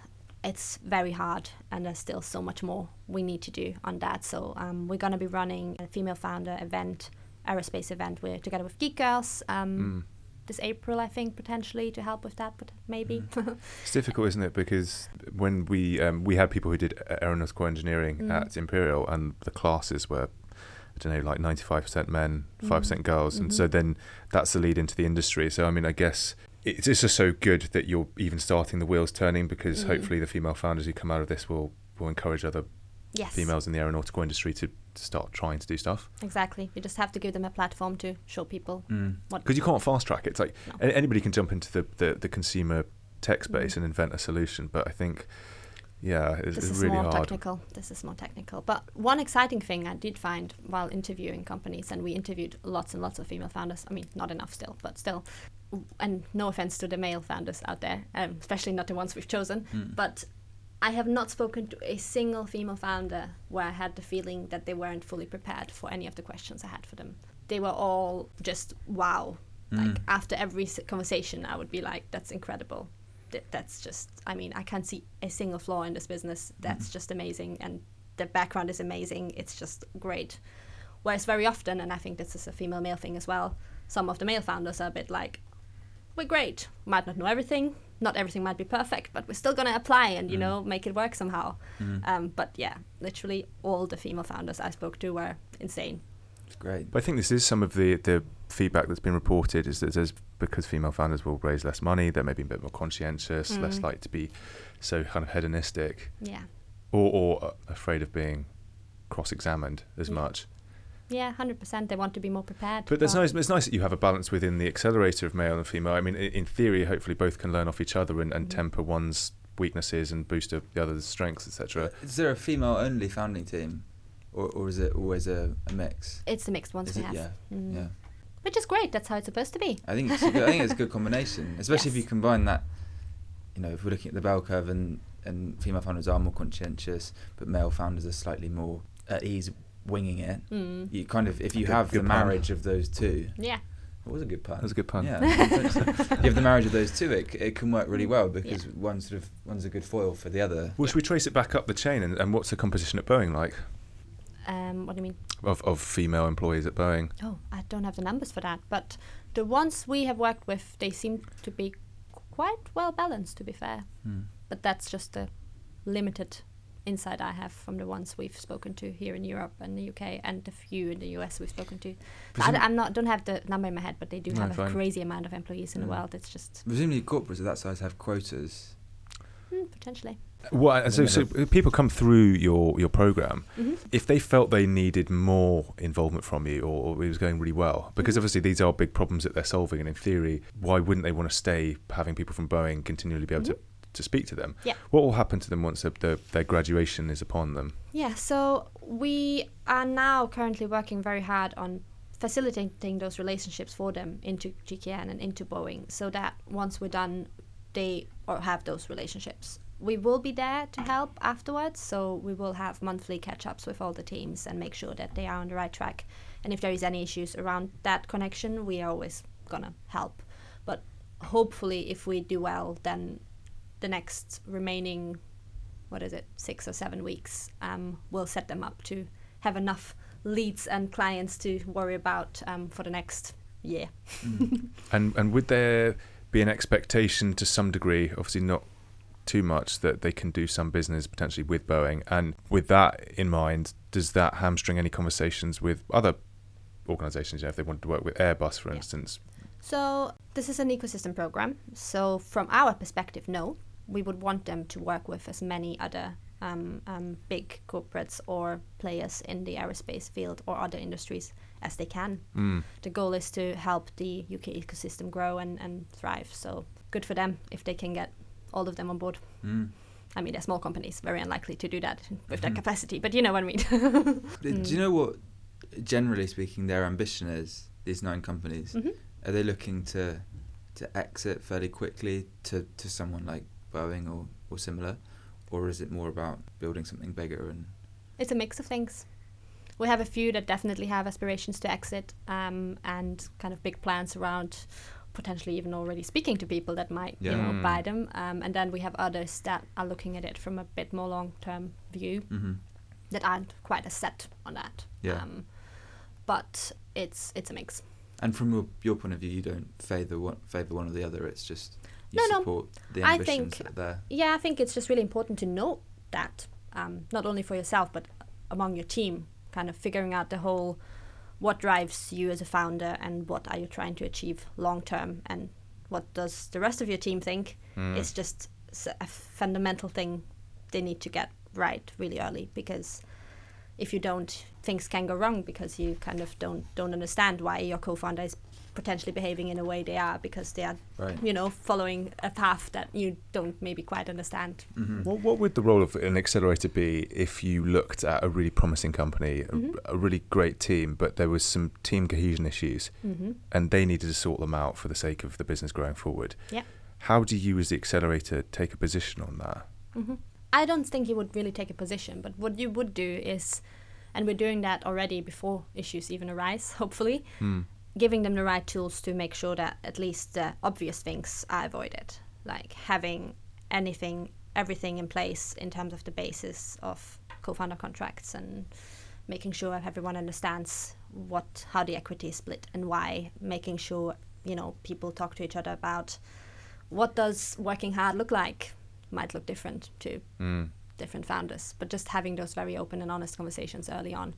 it's very hard, and there's still so much more we need to do on that. So um, we're gonna be running a female founder event, aerospace event. We're together with Geek Girls. Um, Mm. This April, I think, potentially to help with that, but maybe. It's difficult, isn't it? Because when we um, we had people who did aeronautical engineering Mm. at Imperial, and the classes were, I don't know, like ninety five percent men, five percent girls, and so Mhm. then that's the lead into the industry. So I mean, I guess it's it's just so good that you're even starting the wheels turning because Mm. hopefully the female founders who come out of this will will encourage other yes, females in the aeronautical industry to, to start trying to do stuff. exactly. You just have to give them a platform to show people Mm. what. Because you can't fast track it. It's like No. anybody can jump into the, the, the consumer tech space Mhm. and invent a solution, but I think, yeah, it's, This it's is really more hard. technical. This is more technical. But one exciting thing I did find while interviewing companies, and we interviewed lots and lots of female founders. I mean, not enough still, but still. And no offense to the male founders out there, um, especially not the ones we've chosen. Mm. But I have not spoken to a single female founder where I had the feeling that they weren't fully prepared for any of the questions I had for them. They were all just wow. Like Mm. after every conversation, I would be like, "That's incredible. Th- That's just. I mean, I can't see a single flaw in this business. That's just amazing, and the background is amazing. It's just great." Whereas very often, and I think this is a female male thing as well, some of the male founders are a bit like, we're great. Might not know everything. Not everything might be perfect, but we're still gonna apply and you Mm. know make it work somehow. Mm. Um, but yeah, literally all the female founders I spoke to were insane. It's great. But I think this is some of the, the feedback that's been reported is that there's because female founders will raise less money, they're maybe a bit more conscientious, less Mm. likely to be so kind of hedonistic, Yeah, or, or uh, afraid of being cross-examined as Yeah. much. Yeah, hundred percent. They want to be more prepared. But there's for- nice. It's nice that you have a balance within the accelerator of male and female. I mean, in theory, hopefully both can learn off each other and, and Mhm. temper one's weaknesses and boost the other's strengths, etc. Is there a female-only founding team, or, or is it always a, a mix? It's a mixed one. Is we it? Yeah. Mm. Yeah. which is great. That's how it's supposed to be. I think it's a good, I think it's a good combination, especially if you combine that. You know, if we're looking at the bell curve, and and female founders are more conscientious, but male founders are slightly more at ease winging it. Mm. You kind of, if you Good- have the good pun. marriage of those two, Yeah, it was a good pun. It was a good pun. Yeah, you have the marriage of those two, it, it can work really well because one sort of one's a good foil for the other. Well, should we trace it back up the chain and, and what's the composition at Boeing like um, what do you mean? of, of female employees at Boeing? Oh, I don't have the numbers for that, but the ones we have worked with, they seem to be quite well balanced. To be fair, Hmm. but that's just a limited insight I have from the ones we've spoken to here in Europe and the UK, and the few in the US we've spoken to. So I am not don't have the number in my head, but they do No, have a crazy amount of employees in the Mm. world. It's just Presumably, corporates of that size have quotas. mm, potentially. Well, so, so people come through your, your program. hmm If they felt they needed more involvement from you or, or it was going really well, because Mhm. obviously these are big problems that they're solving, and in theory, why wouldn't they want to stay having people from Boeing continually be able to, to speak to them? Yeah. What will happen to them once the, the, their graduation is upon them? Yeah, so we are now currently working very hard on facilitating those relationships for them into GKN and into Boeing, so that once we're done, they or have those relationships. We will be there to help afterwards, so we will have monthly catch-ups with all the teams and make sure that they are on the right track. And if there is any issues around that connection, we are always gonna help. But hopefully, if we do well, then the next remaining, what is it, six or seven weeks, um, will set them up to have enough leads and clients to worry about um, for the next year. And and would there be an expectation to some degree, obviously not too much, that they can do some business potentially with Boeing? And with that in mind, does that hamstring any conversations with other organisations? You know, if they wanted to work with Airbus, for Yeah. instance. So this is an ecosystem program. So from our perspective, no, we would want them to work with as many other um, um, big corporates or players in the aerospace field or other industries as they can. Mm. The goal is to help the UK ecosystem grow and, and thrive. So good for them if they can get all of them on board. Mm. I mean, they're small companies, very unlikely to do that with their capacity, but you know what I mean. Do you know what, generally speaking, their ambition is? These nine companies Mhm. are they looking to to exit fairly quickly to, to someone like Boeing or, or similar, or is it more about building something bigger and It's a mix of things. We have a few that definitely have aspirations to exit um, and kind of big plans around potentially even already speaking to people that might you know buy them. Um, and then we have others that are looking at it from a bit more long term view mm-hmm. that aren't quite as set on that. Yeah. Um, but it's it's a mix. And from your, your point of view, you don't favor one favor one or the other. It's just you No, no. support the I think- there. Yeah, I think it's just really important to note that, um, not only for yourself, but among your team, kind of figuring out the whole what drives you as a founder and what are you trying to achieve long term and what does the rest of your team think Mm. is just a fundamental thing they need to get right really early because if you don't things can go wrong because you kind of don't don't understand why your co-founder is potentially behaving in a way they are because they are Right. you know, following a path that you don't maybe quite understand. Mm-hmm. What, what would the role of an accelerator be if you looked at a really promising company, a, Mhm. a really great team, but there was some team cohesion issues Mm-hmm. and they needed to sort them out for the sake of the business growing forward? Yeah. How do you, as the accelerator, take a position on that? hmm I don't think you would really take a position, but what you would do is, and we're doing that already before issues even arise, hopefully, Mm. Giving them the right tools to make sure that at least the obvious things are avoided, like having anything, everything in place in terms of the basis of co-founder contracts and making sure everyone understands what how the equity is split and why, making sure you know people talk to each other about what does working hard look like might look different to Mm. different founders but just having those very open and honest conversations early on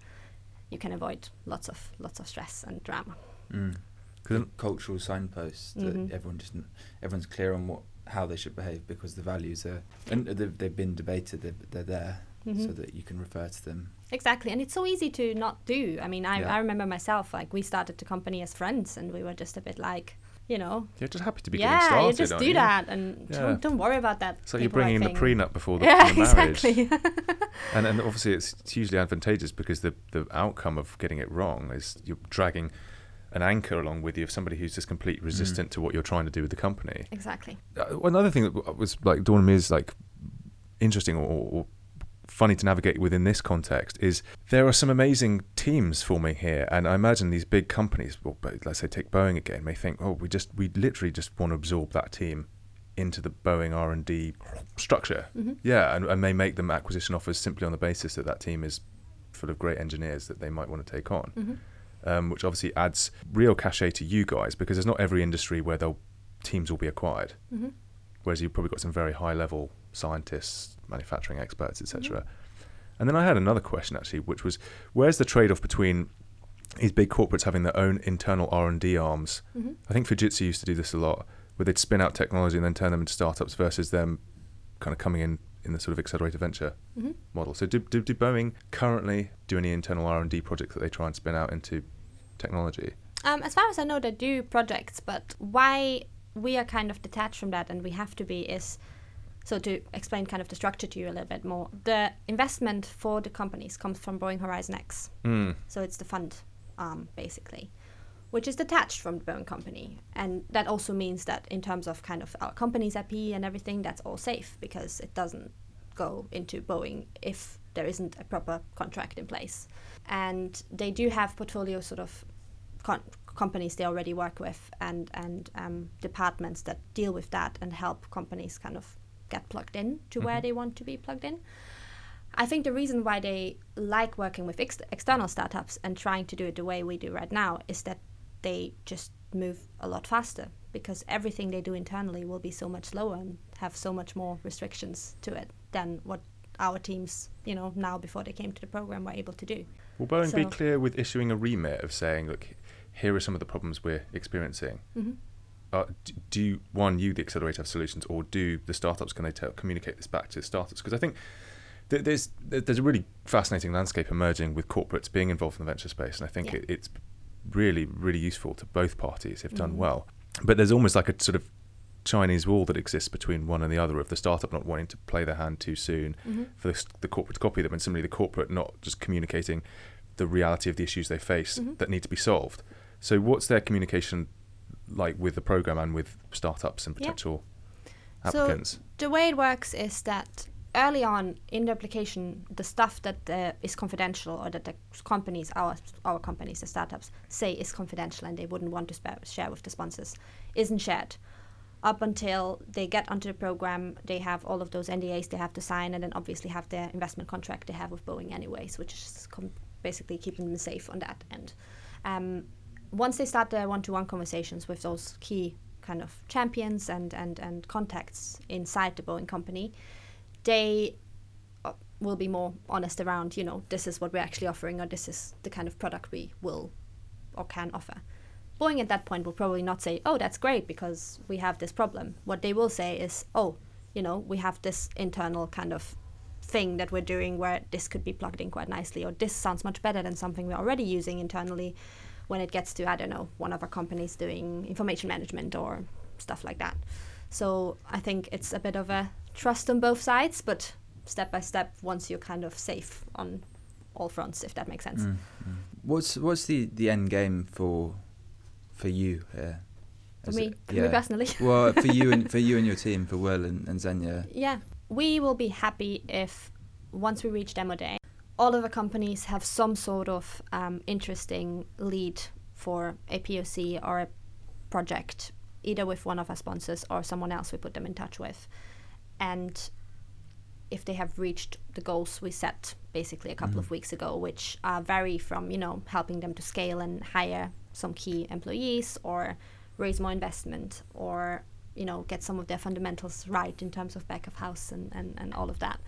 you can avoid lots of lots of stress and drama Mm. 'Cause- The cultural signposts that Mhm. everyone just everyone's clear on what how they should behave because the values are and they've, they've been debated they're, they're there so Mhm. that you can refer to them exactly and it's so easy to not do i mean I, Yeah. I remember myself like we started the company as friends and we were just a bit like you know You're just happy to be getting yeah started. you just do you? that and Yeah. don't, don't worry about that It's like you're bringing in the thing. prenup before the, yeah the marriage. exactly and, and obviously it's, it's hugely advantageous because the, the outcome of getting it wrong is you're dragging an anchor along with you of somebody who's just completely resistant to what you're trying to do with the company. exactly. Uh, another thing that was like dawned me is like interesting or, or funny to navigate within this context is there are some amazing teams forming here and i imagine these big companies well let's say take boeing again may think oh we just we literally just want to absorb that team into the boeing r&d structure. Hmm yeah and, and may make them acquisition offers simply on the basis that that team is full of great engineers that they might want to take on. Hmm um, which obviously adds real cachet to you guys because there's not every industry where they'll teams will be acquired hmm whereas you've probably got some very high level scientists, manufacturing experts, etc. Mm-hmm. And then I had another question actually, which was where's the trade off between these big corporates having their own internal R and D arms? hmm I think Fujitsu used to do this a lot, where they'd spin out technology and then turn them into startups versus them kind of coming in in the sort of accelerator venture hmm model. So do, do, do Boeing currently do any internal R and D projects that they try and spin out into technology? Um, as far as I know, they do projects, but why we are kind of detached from that and we have to be is so to explain kind of the structure to you a little bit more. The investment for the companies comes from Boeing Horizon X, Mm. so it's the fund arm, basically, which is detached from the Boeing company. And that also means that in terms of kind of our company's IP and everything, that's all safe because it doesn't go into Boeing if there isn't a proper contract in place. And they do have portfolio sort of con- companies they already work with and and um, departments that deal with that and help companies kind of get plugged in to mm-hmm. where they want to be plugged in. I think the reason why they like working with ex- external startups and trying to do it the way we do right now is that they just move a lot faster because everything they do internally will be so much slower and have so much more restrictions to it than what our teams, you know, now before they came to the program were able to do. Will Boeing so be clear with issuing a remit of saying, look, here are some of the problems we're experiencing? Mm-hmm. Uh, do you, one, you, the accelerator, have solutions, or do the startups, can they tell, communicate this back to the startups? Because I think th- there's there's a really fascinating landscape emerging with corporates being involved in the venture space, and I think yeah. it, it's really, really useful to both parties if done mm-hmm. well. But there's almost like a sort of Chinese wall that exists between one and the other of the startup not wanting to play their hand too soon mm-hmm. for the, the, corporate to copy them, and similarly the corporate not just communicating the reality of the issues they face mm-hmm. that need to be solved. So, what's their communication like with the program and with startups and potential yeah. applicants? So, the way it works is that early on in the application, the stuff that uh, is confidential or that the companies, our our companies, the startups, say is confidential and they wouldn't want to sp- share with the sponsors, isn't shared. Up until they get onto the program, they have all of those NDAs they have to sign, and then obviously have their investment contract they have with Boeing, anyways, which is com- basically keeping them safe on that end. Um, once they start their one-to-one conversations with those key kind of champions and and and contacts inside the Boeing company, they uh, will be more honest around, you know, this is what we're actually offering, or this is the kind of product we will or can offer. Boeing at that point will probably not say, oh, that's great because we have this problem. What they will say is, oh, you know, we have this internal kind of thing that we're doing where this could be plugged in quite nicely, or this sounds much better than something we're already using internally when it gets to, I don't know, one of our companies doing information management or stuff like that. So I think it's a bit of a trust on both sides, but step by step, once you're kind of safe on all fronts, if that makes sense. Mm, mm. What's what's the the end game for for you here? For me, it, yeah. me personally. well, for you and for you and your team, for Will and, and Xenia. Yeah, we will be happy if once we reach demo day, all of the companies have some sort of um, interesting lead for a POC or a project, either with one of our sponsors or someone else we put them in touch with and if they have reached the goals we set basically a couple mm-hmm. of weeks ago, which uh, vary from you know helping them to scale and hire some key employees or raise more investment or you know get some of their fundamentals right in terms of back of house and, and, and all of that.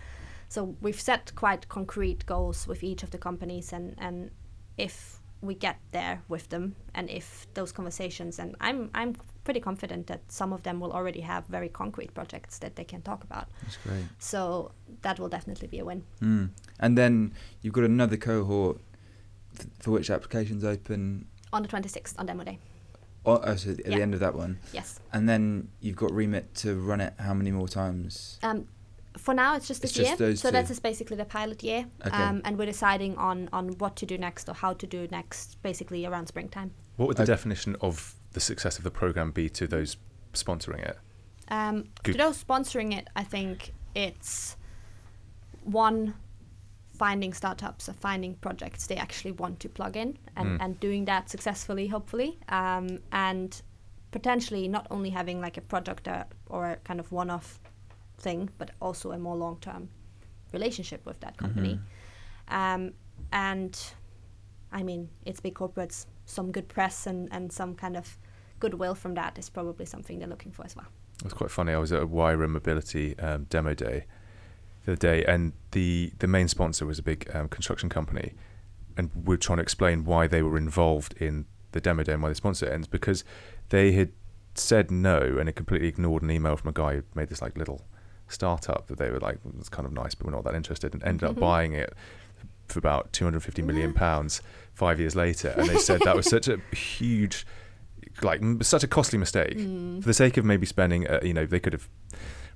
So we've set quite concrete goals with each of the companies and, and if we get there with them and if those conversations and I'm I'm pretty confident that some of them will already have very concrete projects that they can talk about. That's great. So that will definitely be a win. Mm. And then you've got another cohort th- for which applications open on the 26th on demo day. Oh, oh so at yeah. the end of that one. Yes. And then you've got remit to run it how many more times? Um, for now, it's just this it's year. Just so that's just basically the pilot year, okay. um, and we're deciding on on what to do next or how to do next, basically around springtime. What would the okay. definition of the success of the program be to those sponsoring it? Um, to those sponsoring it, I think it's one finding startups or finding projects they actually want to plug in and, mm. and doing that successfully, hopefully, um, and potentially not only having like a product or, or a kind of one-off thing, but also a more long-term relationship with that company. Mm-hmm. Um, and I mean, it's big corporates some good press and, and some kind of goodwill from that is probably something they're looking for as well. It was quite funny. I was at a Wayra Mobility um, demo day the other day, and the, the main sponsor was a big um, construction company, and we are trying to explain why they were involved in the demo day and why they sponsor it. And it's because they had said no and it completely ignored an email from a guy who made this like little startup that they were like, it's kind of nice, but we're not that interested, and ended up buying it for about 250 million pounds five years later, and they said that was such a huge, like such a costly mistake mm. for the sake of maybe spending. Uh, you know, they could have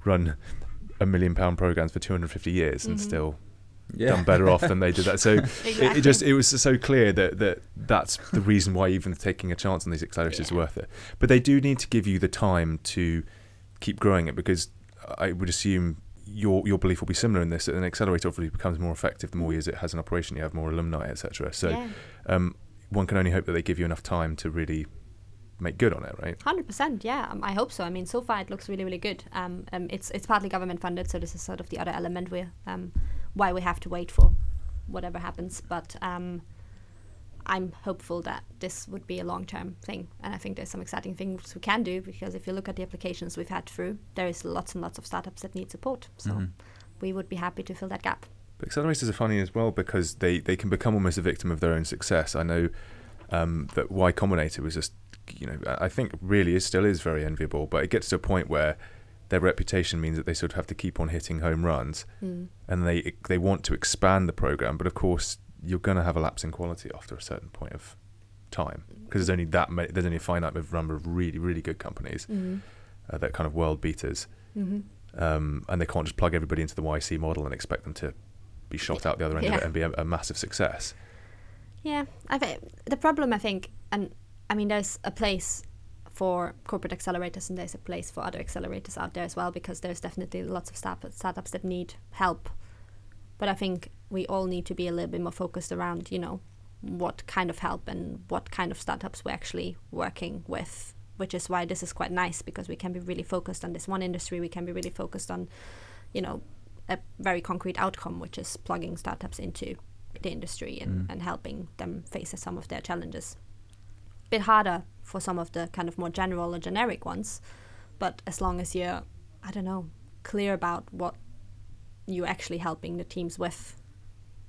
run a million pound programs for 250 years mm-hmm. and still Yeah. done better off than they did that. So it, Exactly. it just it was so clear that that that's the reason why even taking a chance on these accelerators is worth it. But they do need to give you the time to keep growing it because I would assume your your belief will be similar in this. That an accelerator obviously becomes more effective the more years it has an operation. You have more alumni, etc. So yeah. um, one can only hope that they give you enough time to really make good on it, right? Hundred percent, yeah. Um, I hope so. I mean, so far it looks really, really good. Um, um, it's it's partly government funded, so this is sort of the other element where um, why we have to wait for whatever happens. But um, I'm hopeful that this would be a long term thing, and I think there's some exciting things we can do because if you look at the applications we've had through, there is lots and lots of startups that need support. So Mhm. we would be happy to fill that gap. But accelerators are funny as well because they, they can become almost a victim of their own success. I know um, that Y Combinator was just, you know, I think really is still is very enviable, but it gets to a point where their reputation means that they sort of have to keep on hitting home runs, Mm. and they they want to expand the program, but of course you're going to have a lapse in quality after a certain point of time because there's only that many, there's only a finite number of really really good companies Mm. uh, that kind of world beaters, hmm um, and they can't just plug everybody into the YC model and expect them to be shot out the other end of it and be a, a massive success. Yeah, I think the problem I think, and I mean, there's a place for corporate accelerators and there's a place for other accelerators out there as well because there's definitely lots of start- startups that need help. But I think we all need to be a little bit more focused around, you know, what kind of help and what kind of startups we're actually working with, which is why this is quite nice because we can be really focused on this one industry. We can be really focused on, you know, a very concrete outcome, which is plugging startups into the industry and, Mm. and helping them face some of their challenges. Bit harder for some of the kind of more general or generic ones, but as long as you're, I don't know, clear about what you're actually helping the teams with,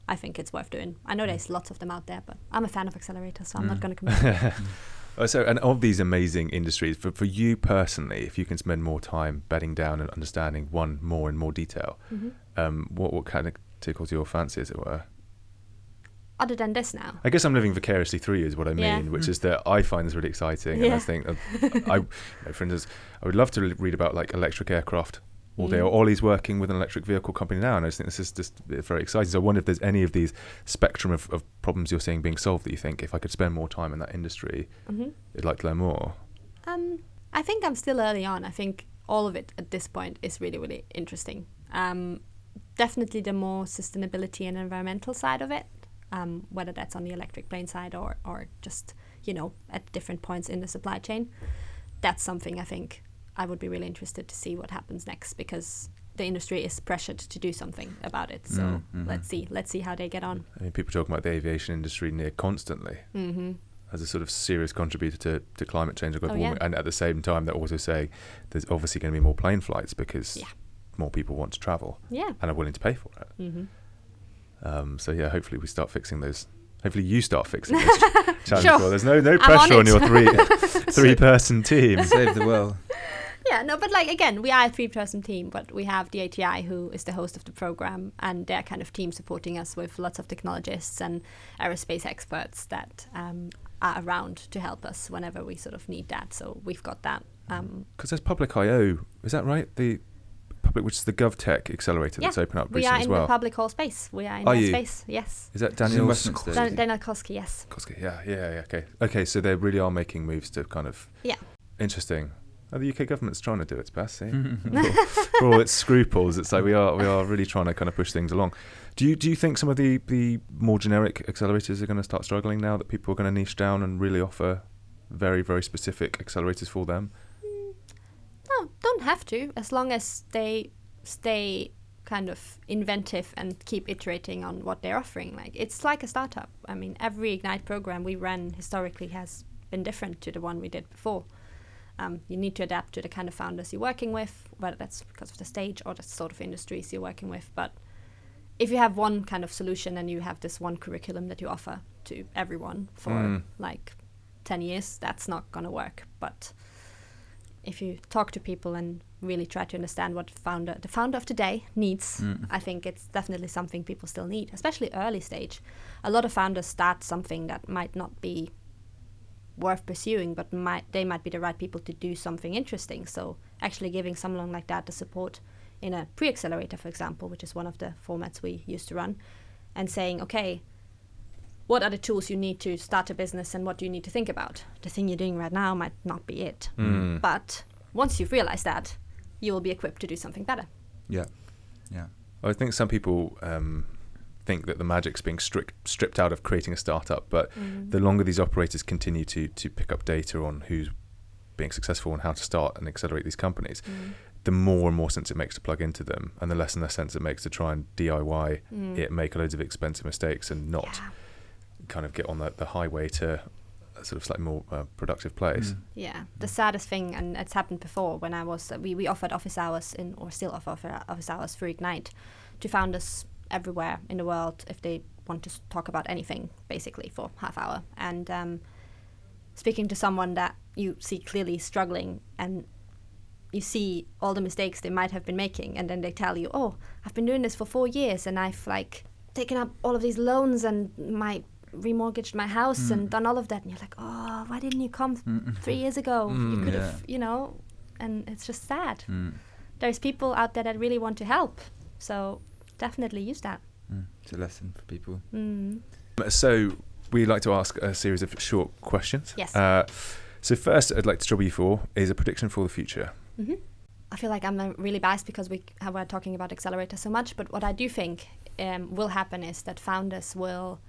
I think it's worth doing. I know there's lots of them out there, but I'm a fan of accelerators, so I'm not Mm. going to complain. Oh, So, and of these amazing industries, for, for you personally, if you can spend more time bedding down and understanding one more in more detail, Mhm. um, what what kind of tickles your fancy, as it were? Other than this now, I guess I'm living vicariously through you, is what I mean, Yeah. which is that I find this really exciting, and I think, uh, I, for instance, I would love to read about like electric aircraft. All day, Mm. Ollie's working with an electric vehicle company now, and I just think this is just very exciting. So I wonder if there's any of these spectrum of, of problems you're seeing being solved that you think, if I could spend more time in that industry, hmm I'd like to learn more. Um, I think I'm still early on. I think all of it at this point is really, really interesting. Um, definitely the more sustainability and environmental side of it, um, whether that's on the electric plane side or, or just, you know, at different points in the supply chain. That's something I think I would be really interested to see what happens next because the industry is pressured to do something about it. So Mm, mhm. let's see. Let's see how they get on. I mean, people talking about the aviation industry near constantly hmm as a sort of serious contributor to, to climate change and global Oh, yeah. warming, and at the same time, they're also saying there's obviously going to be more plane flights because Yeah. more people want to travel Yeah. and are willing to pay for it. hmm Um, so yeah, hopefully we start fixing those. Hopefully you start fixing those challenge. Sure. Well, there's no no pressure on on, your three three person team. Save the world. Yeah, no, but like again, we are a three-person team, but we have the ATI who is the host of the program, and their kind of team supporting us with lots of technologists and aerospace experts that um, are around to help us whenever we sort of need that. So we've got that. Um, Because there's Public IO, is that right? The public, which is the GovTech accelerator Yeah, that's opened up we recently are in the public hall space. We are in Are that you? space. Yes. is that Daniel Westminster. Skoski? Dan- Daniel Korski. Yes. Korski, Yeah, yeah, yeah. Okay, okay. So they really are making moves to kind of Yeah. interesting. Oh, the UK government's trying to do its best. See, for, for all its scruples, it's like we are we are really trying to kind of push things along. Do you do you think some of the the more generic accelerators are going to start struggling now that people are going to niche down and really offer very very specific accelerators for them? No, don't have to. As long as they stay kind of inventive and keep iterating on what they're offering. Like it's like a startup. I mean, every Ignite program we ran historically has been different to the one we did before. Um, you need to adapt to the kind of founders you're working with, whether that's because of the stage or the sort of industries you're working with. But if you have one kind of solution and you have this one curriculum that you offer to everyone for Mm. like 10 years, that's not going to work. But if you talk to people and really try to understand what founder the founder of today needs, Mm. I think it's definitely something people still need, especially early stage. A lot of founders start something that might not be worth pursuing, but might they might be the right people to do something interesting. So actually giving someone like that the support in a pre-accelerator, for example, which is one of the formats we used to run, and saying, okay, what are the tools you need to start a business and what do you need to think about? The thing you're doing right now might not be it. Mm. But once you've realized that, you will be equipped to do something better. Yeah. Yeah. I think some people um, think that the magic's being strict, stripped out of creating a startup, but Mm. the longer these operators continue to to pick up data on who's being successful and how to start and accelerate these companies, Mm. the more and more sense it makes to plug into them, and the less and less sense it makes to try and DIY Mm. it, make loads of expensive mistakes, and not Yeah. Kind of get on the, the highway to a sort of slightly more uh, productive place. Mm. Yeah, the saddest thing, and it's happened before when I was, we, we offered office hours in, or still offer offer- office hours for Ignite to founders everywhere in the world if they want to talk about anything, basically, for half hour. And um, speaking to someone that you see clearly struggling and you see all the mistakes they might have been making, and then they tell you, oh, I've been doing this for four years and I've like taken up all of these loans and my remortgaged my house and done all of that and you're like oh why didn't you come three years ago you Mm. could Yeah. have you know and it's just sad Mm. there's people out there that really want to help so definitely use that Mm. It's a lesson for people. mm. So we like to ask a series of short questions. Yes. Uh, so first, I'd like to trouble you for is a prediction for the future. hmm I feel like I'm uh, really biased because we have, we're talking about accelerator so much. But what I do think um, will happen is that founders will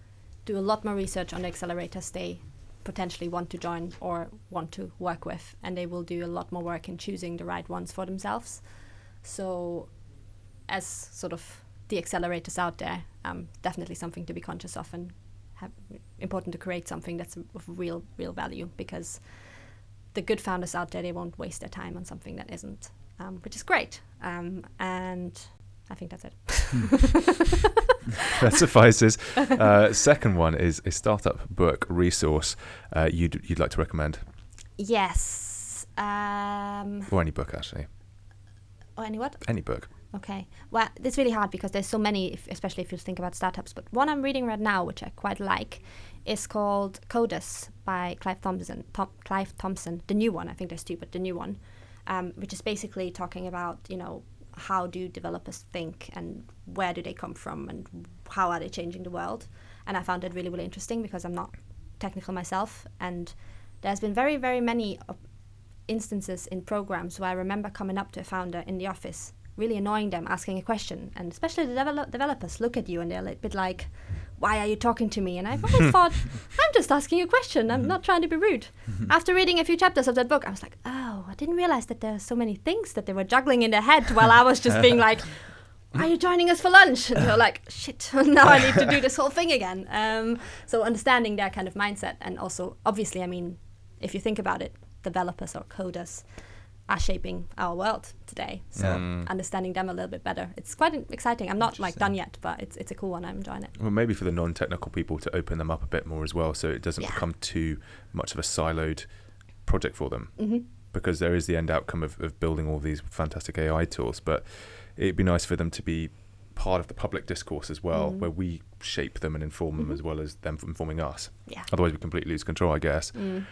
do a lot more research on the accelerators they potentially want to join or want to work with, and they will do a lot more work in choosing the right ones for themselves. So, as sort of the accelerators out there, um, definitely something to be conscious of and have, important to create something that's of real, real value because the good founders out there they won't waste their time on something that isn't, um, which is great. Um, and I think that's it. that suffices. Uh, second one is a startup book resource uh, you'd you'd like to recommend, yes. Um, or any book actually, or any what? any book. Okay. Well, it's really hard because there's so many, if, especially if you think about startups. But one I'm reading right now, which I quite like, is called Coders by Clive Thompson. Tom, Clive Thompson, the new one. I think there's two, but the new one, um, which is basically talking about you know how do developers think and where do they come from and how are they changing the world. And I found it really really interesting because I'm not technical myself, and there's been very very many uh, instances in programs where I remember coming up to a founder in the office, really annoying them, asking a question, and especially the develop- developers look at you and they're a bit like, "Why are you talking to me?" And I've always thought, "I'm just asking a question. I'm not trying to be rude." After reading a few chapters of that book, I was like, "Oh, I didn't realize that there are so many things that they were juggling in their head while I was just being like." Are you joining us for lunch? And they're like, shit, now I need to do this whole thing again. Um, so understanding their kind of mindset, and also, obviously, I mean, if you think about it, developers or coders are shaping our world today. So Yeah. Mm. understanding them a little bit better, it's quite exciting. I'm not like done yet, but it's it's a cool one. I'm enjoying it. Well, maybe for the non-technical people to open them up a bit more as well, so it doesn't Yeah. become too much of a siloed project for them. hmm because there is the end outcome of, of building all these fantastic AI tools, but it'd be nice for them to be part of the public discourse as well, Mm. where we shape them and inform them Mhm. as well as them informing us. Yeah. Otherwise, we completely lose control, I guess. Mm.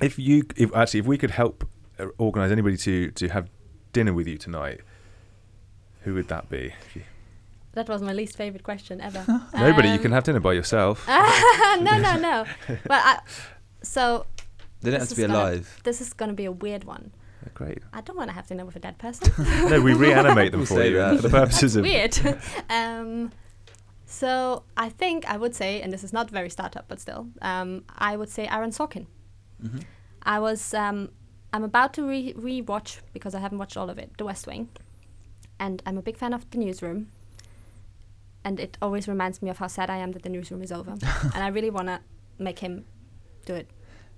If you, if actually, if we could help uh, organize anybody to to have dinner with you tonight, who would that be? That was my least favorite question ever. Nobody. You Um, can have dinner by yourself. no, no, no. Well, I, so They don't have to be gonna- alive. this is going to be a weird one. Great. I don't want to have dinner with a dead person. No, we reanimate them We'll for you that. for the purposes of. weird. um, so I think I would say, and this is not very startup, but still, um, I would say Aaron Sorkin. hmm I was um, I'm about to re rewatch because I haven't watched all of it, The West Wing, and I'm a big fan of The Newsroom. And it always reminds me of how sad I am that The Newsroom is over, and I really want to make him do it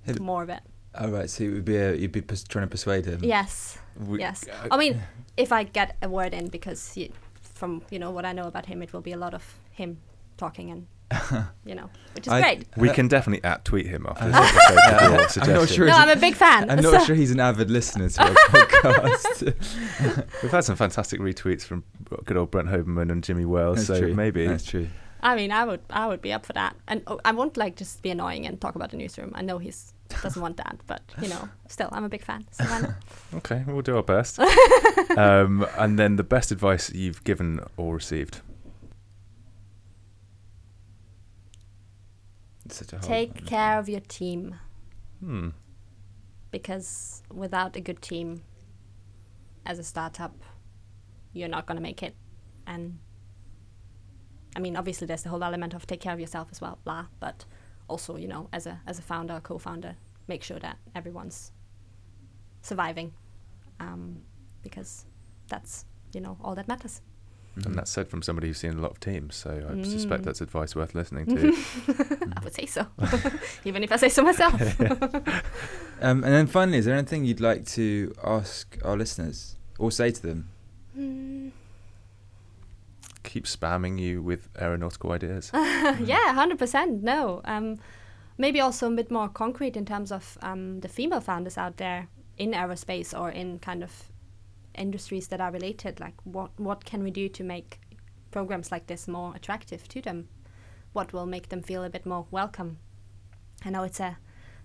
Have- more of it. All right, so it would be a, you'd be trying to persuade him. Yes, We- yes. uh, I mean, if I get a word in, because from you know what I know about him, it will be a lot of him talking and you know, which is I- great. We Uh, can definitely at tweet him after Uh, this episode. with Yeah, your I'm not sure No, I'm a big fan. I'm so- not sure he's an avid listener to our podcast. We've had some fantastic retweets from good old Brent Hoberman and Jimmy Wales, That's so true. maybe. That's true. I mean, I would, I would be up for that, and oh, I won't like just be annoying and talk about the newsroom. I know he's doesn't want that. But you know, still, I'm a big fan. So why not? Okay, we'll do our best. um, and then the best advice you've given or received. It's such a Take care of your team Hmm. because without a good team, as a startup, you're not gonna make it. And I mean, obviously, there's the whole element of take care of yourself as well, blah. But also, you know, as a as a founder, co-founder, make sure that everyone's surviving, um, because that's you know all that matters. And that's said from somebody who's seen a lot of teams, so I suspect Mm. that's advice worth listening to. I would say so, even if I say so myself. Um, and then finally, is there anything you'd like to ask our listeners or say to them? Hmm. Keep spamming you with aeronautical ideas. yeah, hundred percent. No, um, maybe also a bit more concrete in terms of um, the female founders out there in aerospace or in kind of industries that are related. Like, what what can we do to make programs like this more attractive to them? What will make them feel a bit more welcome? I know it's a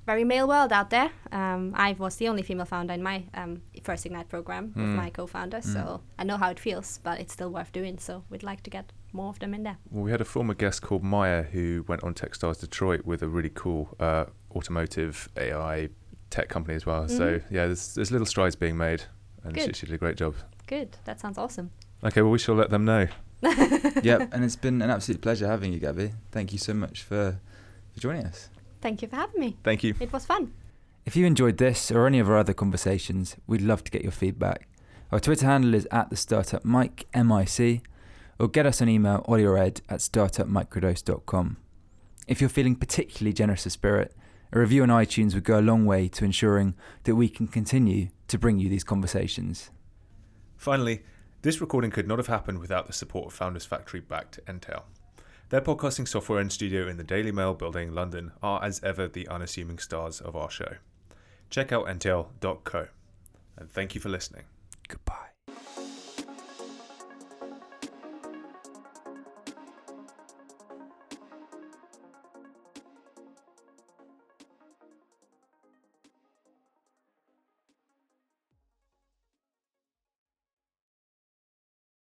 very male world out there. Um, I was the only female founder in my um, first Ignite program with Mm. my co-founder, so I know how it feels. But it's still worth doing. So we'd like to get more of them in there. Well, we had a former guest called Maya who went on Techstars Detroit with a really cool uh, automotive AI tech company as well. So Mhm. yeah, there's, there's little strides being made, and she, she did a great job. Good. That sounds awesome. Okay, well we shall let them know. yep, and it's been an absolute pleasure having you, Gabby. Thank you so much for, for joining us. Thank you for having me. Thank you. It was fun. If you enjoyed this or any of our other conversations, we'd love to get your feedback. Our Twitter handle is at the startup mic, M-I-C, or get us an email, audioed at startupmicrodose.com. If you're feeling particularly generous of spirit, a review on iTunes would go a long way to ensuring that we can continue to bring you these conversations. Finally, this recording could not have happened without the support of Founders Factory backed Entale. Their podcasting software and studio in the Daily Mail building, London, are as ever the unassuming stars of our show. Check out entale.co. And thank you for listening. Goodbye.